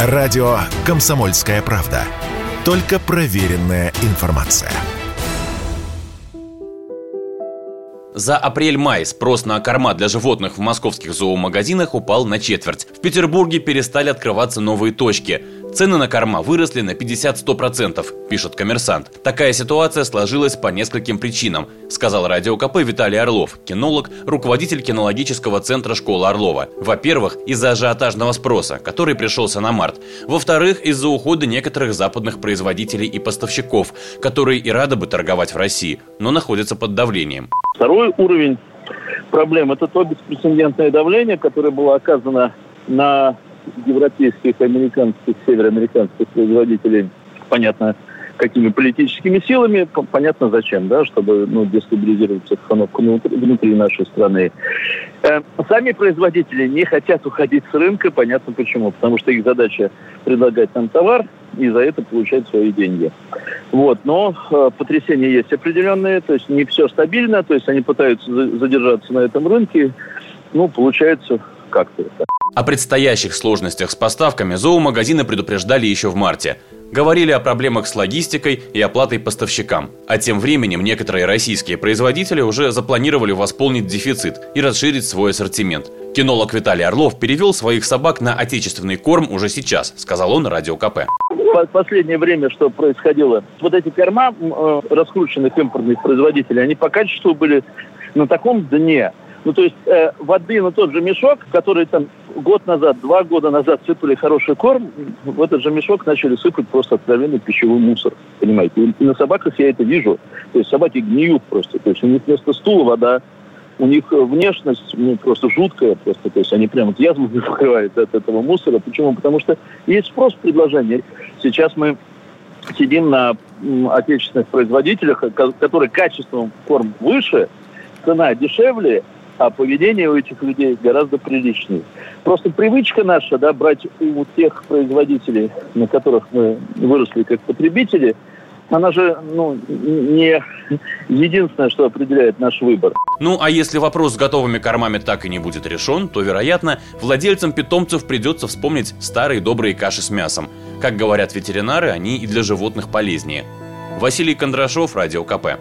Радио «Комсомольская правда». Только проверенная информация. За апрель-май спрос на корма для животных в московских зоомагазинах упал на четверть. В Петербурге перестали открываться новые точки. Цены на корма выросли на 50-100%, пишет коммерсант. Такая ситуация сложилась по нескольким причинам, сказал радио КП Виталий Орлов, кинолог, руководитель кинологического центра школы Орлова. Во-первых, из-за ажиотажного спроса, который пришелся на март. Во-вторых, из-за ухода некоторых западных производителей и поставщиков, которые и рады бы торговать в России, но находятся под давлением. Второй уровень проблем – это то беспрецедентное давление, которое было оказано на европейских, американских, североамериканских производителей, понятно, какими политическими силами, понятно зачем, да, чтобы ну, дестабилизировать обстановку внутри, внутри нашей страны. Э, сами производители не хотят уходить с рынка, понятно почему, потому что их задача предлагать нам товар и за это получать свои деньги. Вот, но э, потрясения есть определенные, то есть не все стабильно, то есть они пытаются задержаться на этом рынке, ну, получается как-то. О предстоящих сложностях с поставками зоомагазины предупреждали еще в марте. Говорили о проблемах с логистикой и оплатой поставщикам. А тем временем некоторые российские производители уже запланировали восполнить дефицит и расширить свой ассортимент. Кинолог Виталий Орлов перевел своих собак на отечественный корм уже сейчас, сказал он Радио КП. Последнее время что происходило? Вот эти корма э, раскрученных импортных производителей, они по качеству были на таком дне, ну, то есть э, воды на тот же мешок, который там год назад, два года назад сыпали хороший корм, в этот же мешок начали сыпать просто откровенный пищевой мусор, понимаете. И на собаках я это вижу. То есть собаки гниют просто. То есть у них вместо стула вода, у них внешность ну, просто жуткая, просто, то есть они прямо язвами покрывают от этого мусора. Почему? Потому что есть спрос предложение. Сейчас мы сидим на отечественных производителях, которые качеством корм выше, цена дешевле, а поведение у этих людей гораздо приличнее. Просто привычка наша, да, брать у тех производителей, на которых мы выросли как потребители, она же ну, не единственное, что определяет наш выбор. Ну, а если вопрос с готовыми кормами так и не будет решен, то, вероятно, владельцам питомцев придется вспомнить старые добрые каши с мясом. Как говорят ветеринары, они и для животных полезнее. Василий Кондрашов, Радио КП.